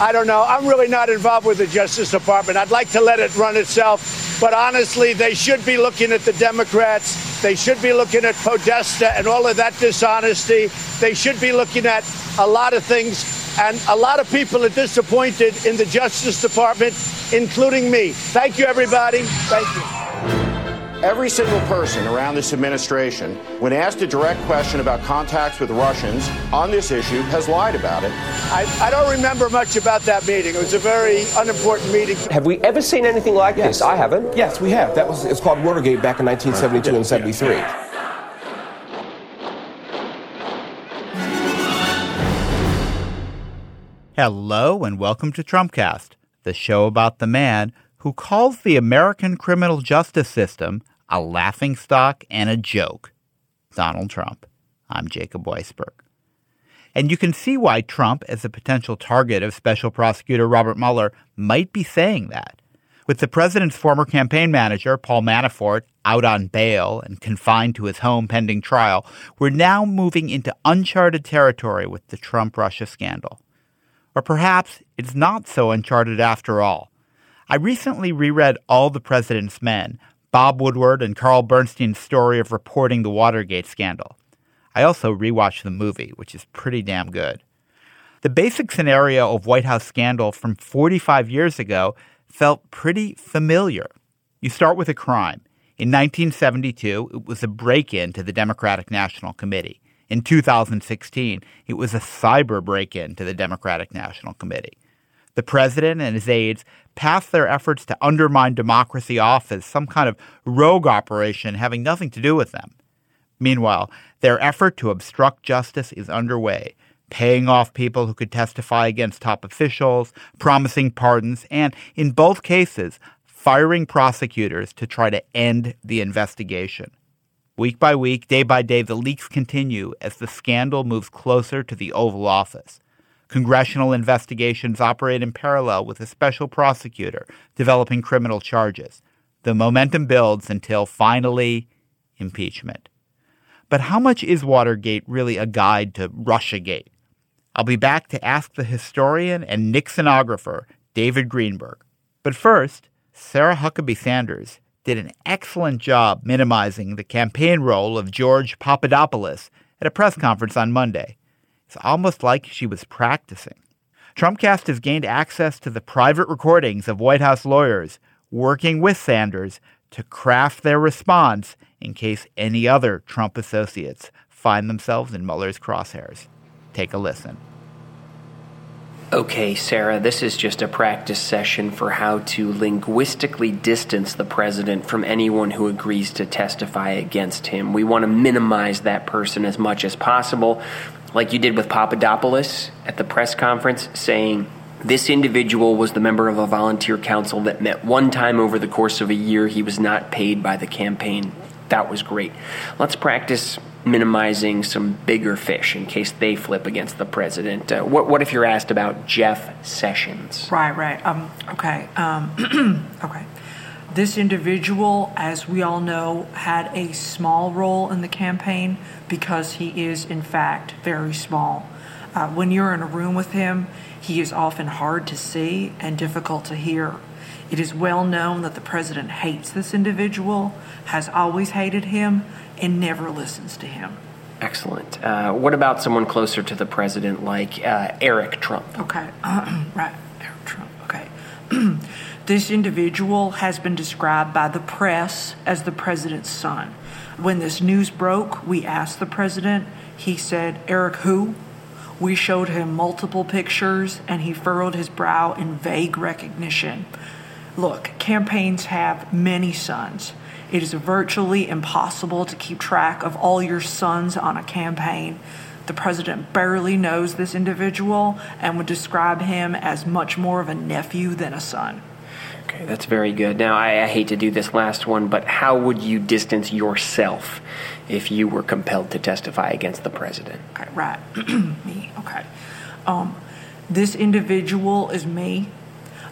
I don't know. I'm really not involved with the Justice Department. I'd like to let it run itself. But honestly, they should be looking at the Democrats. They should be looking at Podesta and all of that dishonesty. They should be looking at a lot of things. And a lot of people are disappointed in the Justice Department, including me. Thank you, everybody. Thank you. Every single person around this administration, when asked a direct question about contacts with Russians on this issue, has lied about it. I, I don't remember much about that meeting. It was a very unimportant meeting. Have we ever seen anything like Yes. this? I haven't. Yes, we have. That was it's called Watergate back in 1972 and 73. Hello and welcome to Trumpcast, the show about the man who calls the American criminal justice system a laughingstock and a joke. Donald Trump. I'm Jacob Weisberg. And you can see why Trump, as a potential target of Special Prosecutor Robert Mueller, might be saying that. With the president's former campaign manager, Paul Manafort, out on bail and confined to his home pending trial, we're now moving into uncharted territory with the Trump Russia scandal. Or perhaps it's not so uncharted after all. I recently reread All the President's Men, Bob Woodward and Carl Bernstein's story of reporting the Watergate scandal. I also rewatched the movie, which is pretty damn good. The basic scenario of White House scandal from 45 years ago felt pretty familiar. You start with a crime. In 1972, it was a break in to the Democratic National Committee. In 2016, it was a cyber break in to the Democratic National Committee. The president and his aides pass their efforts to undermine democracy off as some kind of rogue operation having nothing to do with them. Meanwhile, their effort to obstruct justice is underway, paying off people who could testify against top officials, promising pardons, and, in both cases, firing prosecutors to try to end the investigation. Week by week, day by day, the leaks continue as the scandal moves closer to the Oval Office. Congressional investigations operate in parallel with a special prosecutor developing criminal charges. The momentum builds until finally impeachment. But how much is Watergate really a guide to Russiagate? I'll be back to ask the historian and Nixonographer David Greenberg. But first, Sarah Huckabee Sanders did an excellent job minimizing the campaign role of George Papadopoulos at a press conference on Monday. It's almost like she was practicing. Trumpcast has gained access to the private recordings of White House lawyers working with Sanders to craft their response in case any other Trump associates find themselves in Mueller's crosshairs. Take a listen. Okay, Sarah, this is just a practice session for how to linguistically distance the president from anyone who agrees to testify against him. We want to minimize that person as much as possible, like you did with Papadopoulos at the press conference, saying, this individual was the member of a volunteer council that met one time over the course of a year. He was not paid by the campaign. That was great. Let's practice minimizing some bigger fish in case they flip against the president. Uh, what, what if you're asked about Jeff Sessions? Right, right. Um, okay. Um, okay. This individual, as we all know, had a small role in the campaign because he is, in fact, very small. Uh, when you're in a room with him, he is often hard to see and difficult to hear. It is well known that the president hates this individual, has always hated him, and never listens to him. Excellent. Uh, what about someone closer to the president, like uh, Eric Trump? Okay, right, Eric Trump. Okay. this individual has been described by the press as the president's son. When this news broke, we asked the president. He said, Eric, who? We showed him multiple pictures, and he furrowed his brow in vague recognition. Look, campaigns have many sons. It is virtually impossible to keep track of all your sons on a campaign. The president barely knows this individual and would describe him as much more of a nephew than a son. Okay, that's very good. Now, I, I hate to do this last one, but how would you distance yourself if you were compelled to testify against the president? Okay, right. me, okay. Um, this individual is me.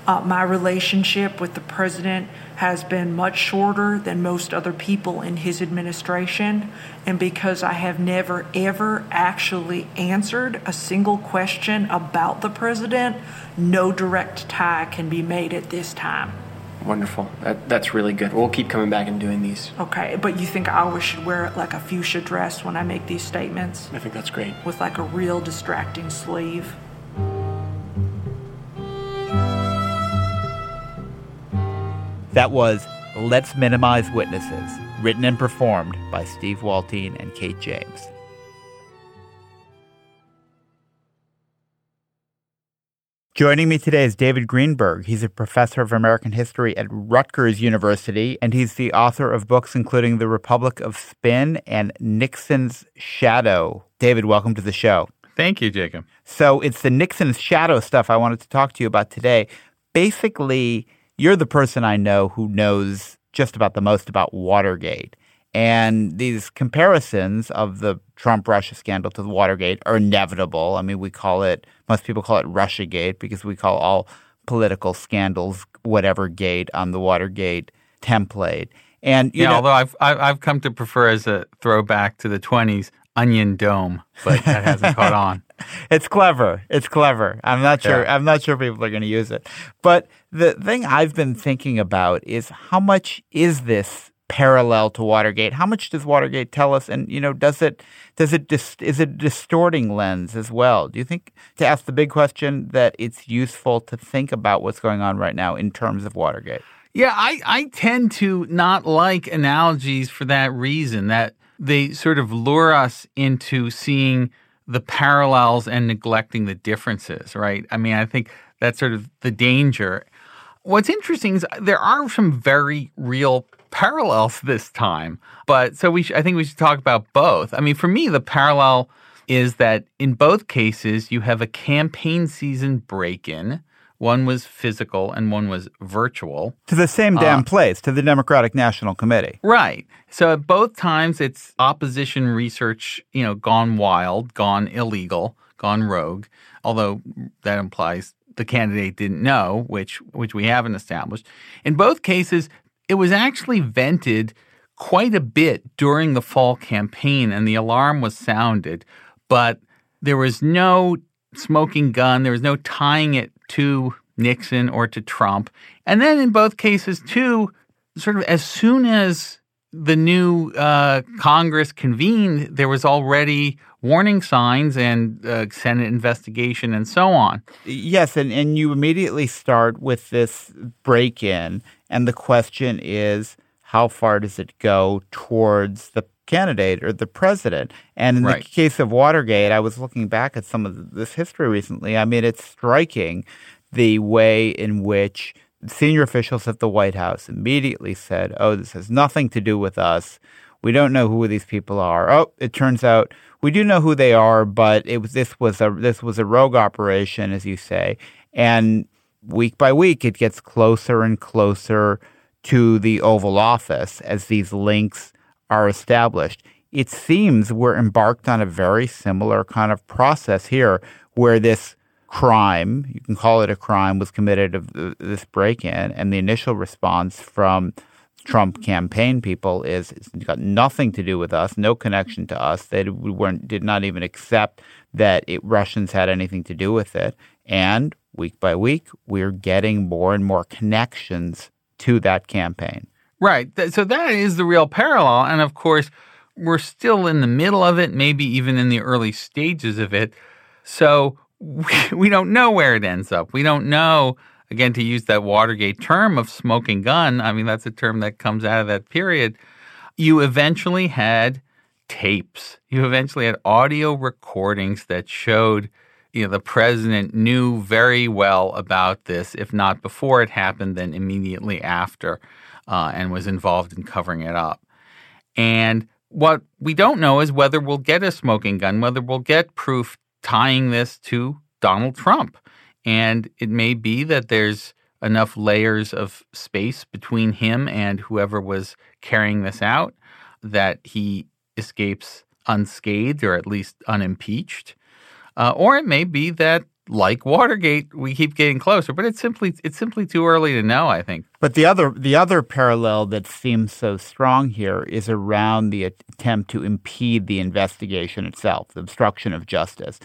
Uh, my relationship with the president has been much shorter than most other people in his administration. And because I have never, ever actually answered a single question about the president, no direct tie can be made at this time. Wonderful. That, that's really good. We'll keep coming back and doing these. Okay, but you think I always should wear like a fuchsia dress when I make these statements? I think that's great. With like a real distracting sleeve? That was Let's Minimize Witnesses, written and performed by Steve Waltien and Kate James. Joining me today is David Greenberg. He's a professor of American history at Rutgers University, and he's the author of books including The Republic of Spin and Nixon's Shadow. David, welcome to the show. Thank you, Jacob. So it's the Nixon's Shadow stuff I wanted to talk to you about today. Basically, you're the person I know who knows just about the most about Watergate. And these comparisons of the Trump Russia scandal to the Watergate are inevitable. I mean, we call it, most people call it Russiagate because we call all political scandals whatever gate on the Watergate template. And yeah, know, although I've I've come to prefer as a throwback to the 20s Onion Dome, but that hasn't caught on. It's clever. It's clever. I'm not sure. Yeah. I'm not sure people are going to use it. But the thing I've been thinking about is how much is this parallel to Watergate? How much does Watergate tell us? And you know, does it does it dis- is it distorting lens as well? Do you think to ask the big question that it's useful to think about what's going on right now in terms of Watergate? Yeah, I, I tend to not like analogies for that reason. That they sort of lure us into seeing the parallels and neglecting the differences, right? I mean, I think that's sort of the danger. What's interesting is there are some very real parallels this time, but so we sh- I think we should talk about both. I mean, for me, the parallel is that in both cases you have a campaign season break-in one was physical and one was virtual. To the same damn uh, place, to the Democratic National Committee. Right. So at both times it's opposition research, you know, gone wild, gone illegal, gone rogue, although that implies the candidate didn't know, which which we haven't established. In both cases, it was actually vented quite a bit during the fall campaign and the alarm was sounded, but there was no smoking gun, there was no tying it to Nixon or to Trump. And then in both cases, too, sort of as soon as the new uh, Congress convened, there was already warning signs and uh, Senate investigation and so on. Yes, and, and you immediately start with this break in, and the question is how far does it go towards the candidate or the president. And in right. the case of Watergate, I was looking back at some of this history recently. I mean, it's striking the way in which senior officials at the White House immediately said, oh, this has nothing to do with us. We don't know who these people are. Oh, it turns out we do know who they are, but it was this was a this was a rogue operation, as you say, and week by week it gets closer and closer to the Oval Office as these links are established. It seems we're embarked on a very similar kind of process here where this crime, you can call it a crime, was committed of this break in, and the initial response from Trump campaign people is it's got nothing to do with us, no connection to us. They weren't did not even accept that it, Russians had anything to do with it. And week by week, we're getting more and more connections to that campaign. Right. So that is the real parallel. And of course, we're still in the middle of it, maybe even in the early stages of it. So we, we don't know where it ends up. We don't know, again, to use that Watergate term of smoking gun. I mean, that's a term that comes out of that period. You eventually had tapes. You eventually had audio recordings that showed you know the president knew very well about this if not before it happened then immediately after uh, and was involved in covering it up. And what we don't know is whether we'll get a smoking gun, whether we'll get proof tying this to Donald Trump. And it may be that there's enough layers of space between him and whoever was carrying this out that he escapes unscathed or at least unimpeached. Uh, or it may be that like Watergate, we keep getting closer, but it's simply it's simply too early to know. I think. But the other the other parallel that seems so strong here is around the attempt to impede the investigation itself, the obstruction of justice.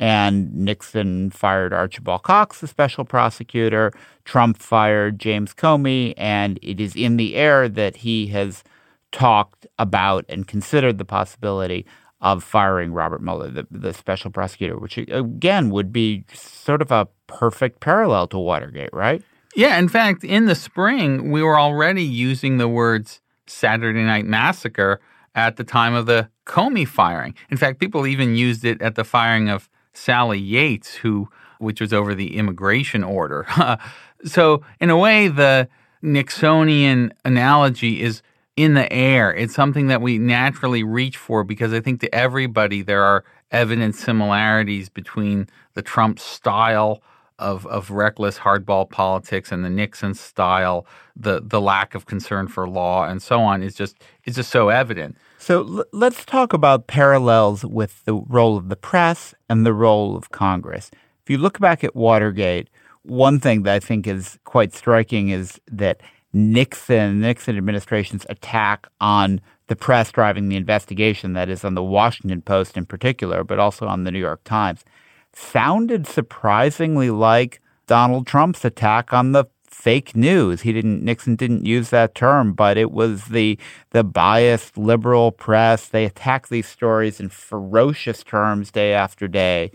And Nixon fired Archibald Cox, the special prosecutor. Trump fired James Comey, and it is in the air that he has talked about and considered the possibility of firing Robert Mueller, the, the special prosecutor, which again would be sort of a perfect parallel to Watergate, right? Yeah. In fact, in the spring, we were already using the words Saturday Night Massacre at the time of the Comey firing. In fact, people even used it at the firing of Sally Yates, who which was over the immigration order. so, in a way, the Nixonian analogy is in the air. It's something that we naturally reach for because I think to everybody there are evident similarities between the Trump style of, of reckless hardball politics and the Nixon style, the the lack of concern for law and so on is just is just so evident. So l- let's talk about parallels with the role of the press and the role of Congress. If you look back at Watergate, one thing that I think is quite striking is that Nixon, Nixon administration's attack on the press driving the investigation, that is on the Washington Post in particular, but also on the New York Times, sounded surprisingly like Donald Trump's attack on the fake news. He didn't Nixon didn't use that term, but it was the the biased liberal press. They attacked these stories in ferocious terms day after day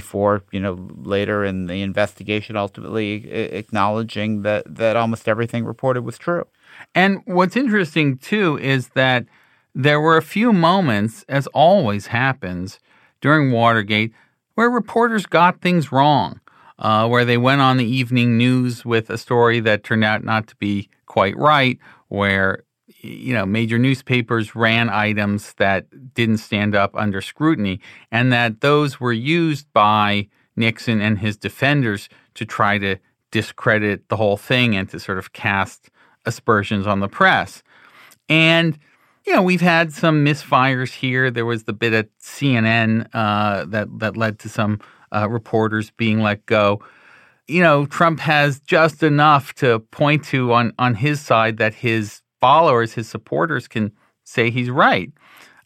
before, you know, later in the investigation ultimately acknowledging that, that almost everything reported was true. And what's interesting too is that there were a few moments, as always happens during Watergate, where reporters got things wrong, uh, where they went on the evening news with a story that turned out not to be quite right, where you know, major newspapers ran items that didn't stand up under scrutiny, and that those were used by Nixon and his defenders to try to discredit the whole thing and to sort of cast aspersions on the press. And you know, we've had some misfires here. There was the bit at CNN uh, that that led to some uh, reporters being let go. You know, Trump has just enough to point to on on his side that his followers, his supporters can say he's right.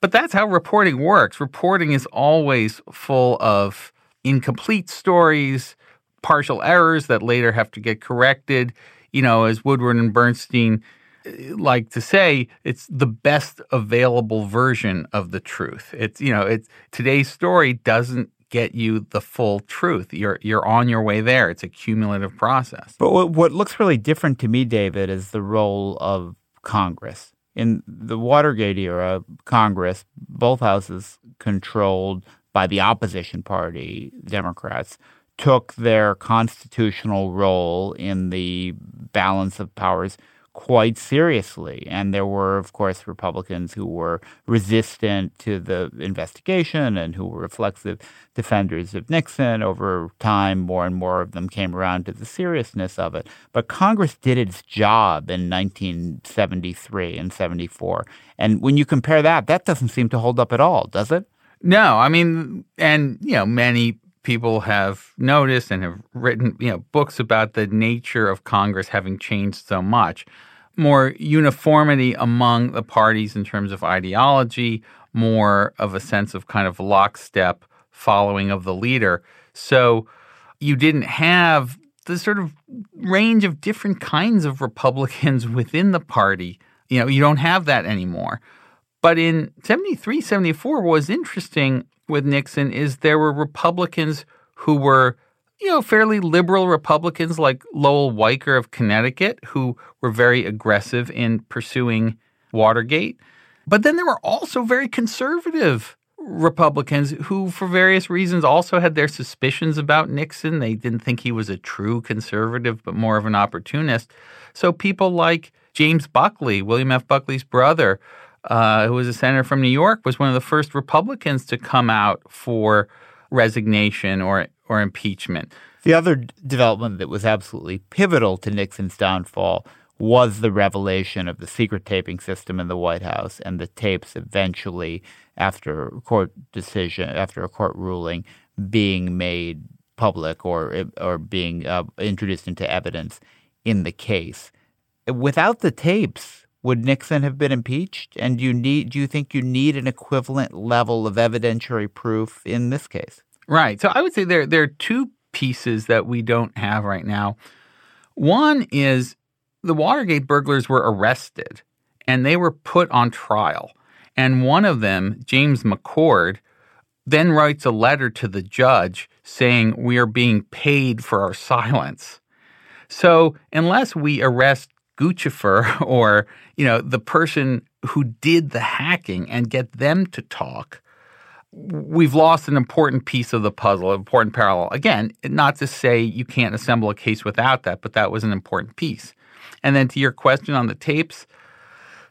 But that's how reporting works. Reporting is always full of incomplete stories, partial errors that later have to get corrected. You know, as Woodward and Bernstein uh, like to say, it's the best available version of the truth. It's you know, it's today's story doesn't get you the full truth. You're you're on your way there. It's a cumulative process. But what, what looks really different to me, David, is the role of Congress. In the Watergate era, Congress, both houses controlled by the opposition party, Democrats, took their constitutional role in the balance of powers quite seriously. And there were, of course, Republicans who were resistant to the investigation and who were reflexive defenders of Nixon. Over time, more and more of them came around to the seriousness of it. But Congress did its job in 1973 and 74. And when you compare that, that doesn't seem to hold up at all, does it? No, I mean, and, you know, many people have noticed and have written you know books about the nature of Congress having changed so much more uniformity among the parties in terms of ideology, more of a sense of kind of lockstep following of the leader. So you didn't have the sort of range of different kinds of Republicans within the party. You know, you don't have that anymore. But in 73, 74, what was interesting with Nixon is there were Republicans who were you know, fairly liberal Republicans like Lowell Weicker of Connecticut, who were very aggressive in pursuing Watergate. But then there were also very conservative Republicans who, for various reasons, also had their suspicions about Nixon. They didn't think he was a true conservative, but more of an opportunist. So people like James Buckley, William F. Buckley's brother, uh, who was a senator from New York, was one of the first Republicans to come out for resignation or or impeachment. The other development that was absolutely pivotal to Nixon's downfall was the revelation of the secret taping system in the White House and the tapes eventually, after a court decision, after a court ruling, being made public or or being uh, introduced into evidence in the case. Without the tapes, would Nixon have been impeached? And you need do you think you need an equivalent level of evidentiary proof in this case? Right. So I would say there there are two pieces that we don't have right now. One is the Watergate burglars were arrested and they were put on trial. And one of them, James McCord, then writes a letter to the judge saying we are being paid for our silence. So unless we arrest Guccifer or you know the person who did the hacking and get them to talk, we've lost an important piece of the puzzle, an important parallel. Again, not to say you can't assemble a case without that, but that was an important piece. And then to your question on the tapes,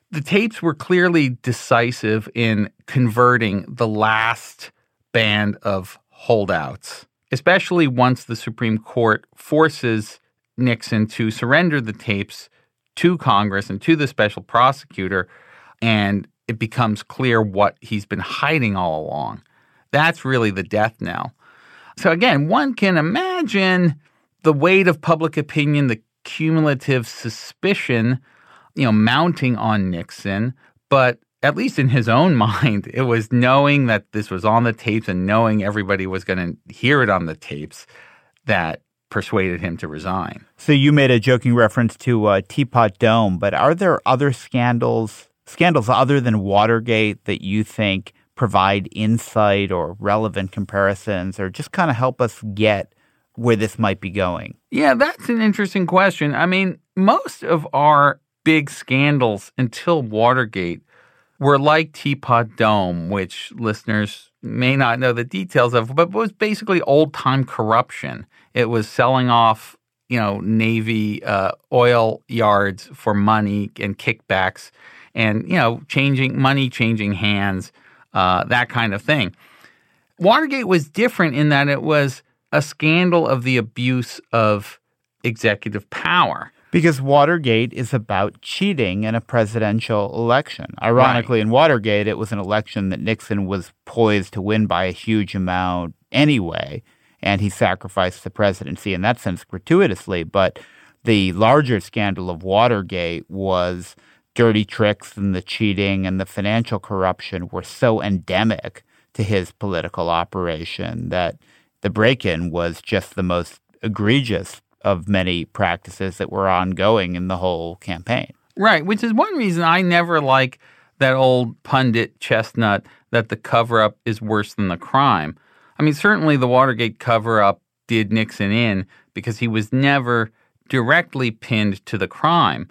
the tapes were clearly decisive in converting the last band of holdouts, especially once the Supreme Court forces Nixon to surrender the tapes to Congress and to the special prosecutor, and it becomes clear what he's been hiding all along. That's really the death knell. So, again, one can imagine the weight of public opinion, the cumulative suspicion, you know, mounting on Nixon, but at least in his own mind, it was knowing that this was on the tapes and knowing everybody was going to hear it on the tapes that persuaded him to resign. So you made a joking reference to uh, Teapot Dome, but are there other scandals, scandals other than Watergate that you think provide insight or relevant comparisons, or just kind of help us get where this might be going? Yeah, that's an interesting question. I mean, most of our big scandals until Watergate were like Teapot Dome, which listeners may not know the details of, but was basically old time corruption. It was selling off, you know, Navy uh, oil yards for money and kickbacks, and you know, changing money, changing hands, uh, that kind of thing. Watergate was different in that it was a scandal of the abuse of executive power. Because Watergate is about cheating in a presidential election. Ironically, right. in Watergate, it was an election that Nixon was poised to win by a huge amount anyway and he sacrificed the presidency in that sense gratuitously. But the larger scandal of Watergate was dirty tricks and the cheating and the financial corruption were so endemic to his political operation that the break in was just the most egregious of many practices that were ongoing in the whole campaign. Right, which is one reason I never like that old pundit chestnut that the cover up is worse than the crime. I mean, certainly the Watergate cover up did Nixon in because he was never directly pinned to the crime.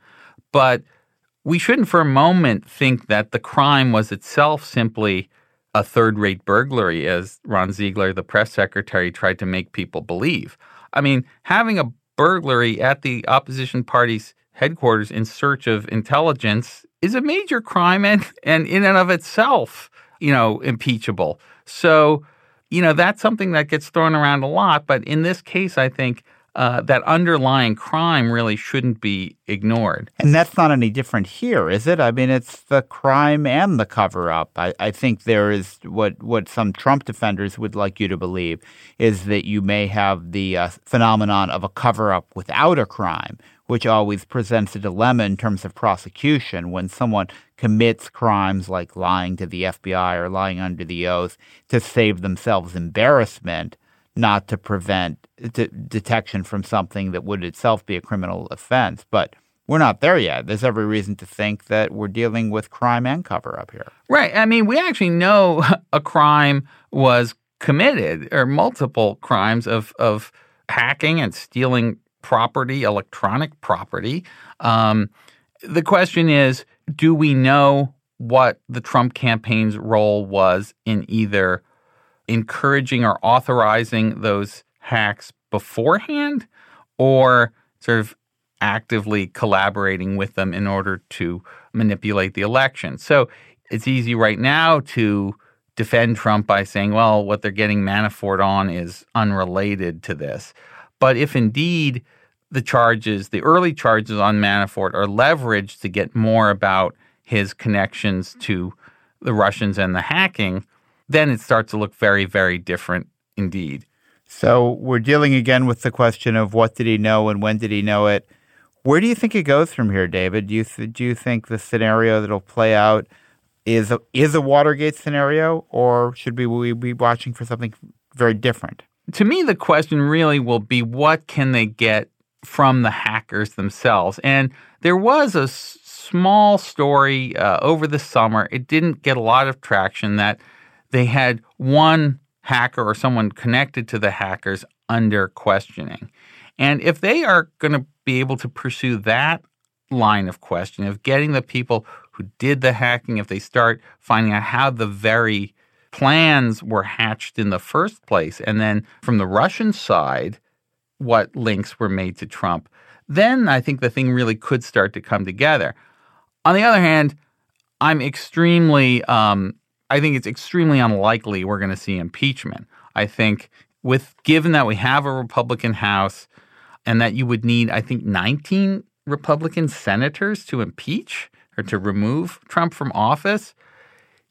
But we shouldn't for a moment think that the crime was itself simply a third rate burglary, as Ron Ziegler, the press secretary, tried to make people believe. I mean, having a burglary at the opposition party's headquarters in search of intelligence is a major crime and, and in and of itself, you know, impeachable. So you know, that's something that gets thrown around a lot. But in this case, I think uh, that underlying crime really shouldn't be ignored. And that's not any different here, is it? I mean, it's the crime and the cover up. I, I think there is what, what some Trump defenders would like you to believe is that you may have the uh, phenomenon of a cover up without a crime, which always presents a dilemma in terms of prosecution when someone commits crimes like lying to the FBI or lying under the oath to save themselves embarrassment, not to prevent de- detection from something that would itself be a criminal offense. But we're not there yet. There's every reason to think that we're dealing with crime and cover up here. Right. I mean, we actually know a crime was committed or multiple crimes of, of hacking and stealing property, electronic property. Um, the question is do we know what the Trump campaign's role was in either encouraging or authorizing those hacks beforehand or sort of actively collaborating with them in order to manipulate the election? So it's easy right now to defend Trump by saying, well, what they're getting Manafort on is unrelated to this. But if indeed the charges, the early charges on Manafort, are leveraged to get more about his connections to the Russians and the hacking, then it starts to look very, very different indeed. So we're dealing again with the question of what did he know and when did he know it. Where do you think it goes from here, David? Do you th- do you think the scenario that'll play out is a, is a Watergate scenario, or should we, we be watching for something very different? To me, the question really will be what can they get from the hackers themselves? And there was a s- small story uh, over the summer. It didn't get a lot of traction that they had one hacker or someone connected to the hackers under questioning. And if they are going to be able to pursue that line of questioning, of getting the people who did the hacking, if they start finding out how the very plans were hatched in the first place, and then from the Russian side, what links were made to Trump, then I think the thing really could start to come together. On the other hand, I'm extremely, um, I think it's extremely unlikely we're going to see impeachment. I think with given that we have a Republican House and that you would need, I think, 19 Republican senators to impeach or to remove Trump from office.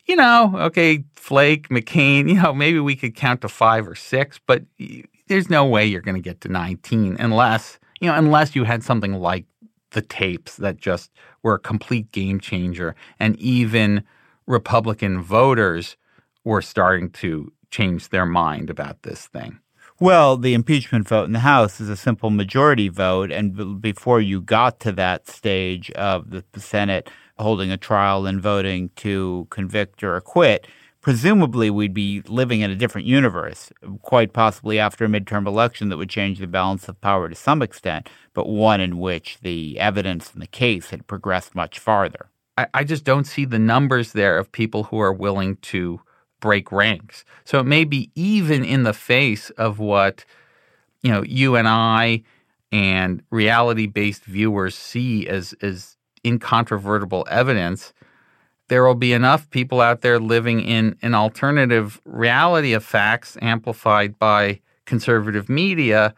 You know, okay, Flake, McCain, you know, maybe we could count to five or six, but there's no way you're going to get to 19 unless, you know, unless you had something like the tapes that just were a complete game changer and even Republican voters were starting to change their mind about this thing. Well, the impeachment vote in the House is a simple majority vote. And before you got to that stage of the Senate holding a trial and voting to convict or acquit, presumably we'd be living in a different universe, quite possibly after a midterm election that would change the balance of power to some extent, but one in which the evidence in the case had progressed much farther. I, I just don't see the numbers there of people who are willing to break ranks. So it may be even in the face of what you know you and I and reality-based viewers see as as incontrovertible evidence. There will be enough people out there living in an alternative reality of facts amplified by conservative media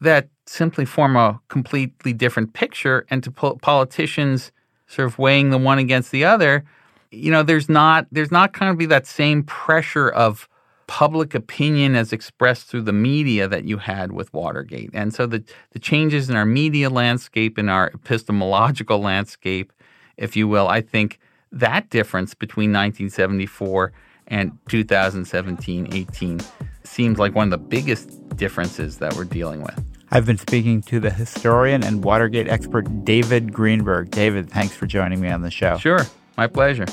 that simply form a completely different picture. And to politicians sort of weighing the one against the other, you know, there's not there's not kind of be that same pressure of public opinion as expressed through the media that you had with Watergate. And so the the changes in our media landscape in our epistemological landscape, if you will, I think that difference between 1974 and 2017-18 seems like one of the biggest differences that we're dealing with. I've been speaking to the historian and Watergate expert David Greenberg. David, thanks for joining me on the show. Sure. My pleasure.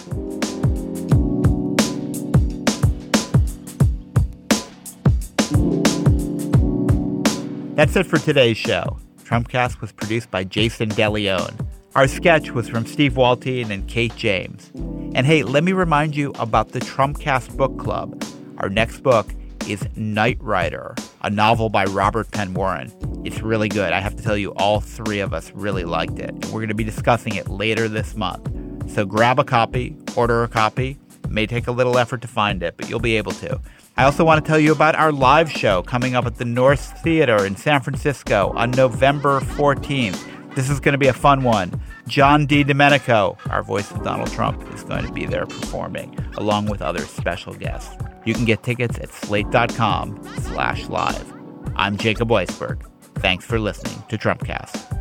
That's it for today's show. Trumpcast was produced by Jason DeLeon. Our sketch was from Steve Waltien and Kate James. And hey, let me remind you about the Trumpcast Book Club. Our next book is Night Rider, a novel by Robert Penn Warren. It's really good. I have to tell you, all three of us really liked it. We're going to be discussing it later this month. So grab a copy, order a copy. It may take a little effort to find it, but you'll be able to. I also want to tell you about our live show coming up at the Nourse Theater in San Francisco on November 14th. This is going to be a fun one. John Di Domenico, our voice of Donald Trump, is going to be there performing, along with other special guests. You can get tickets at slate.com slash live. I'm Jacob Weisberg. Thanks for listening to Trumpcast.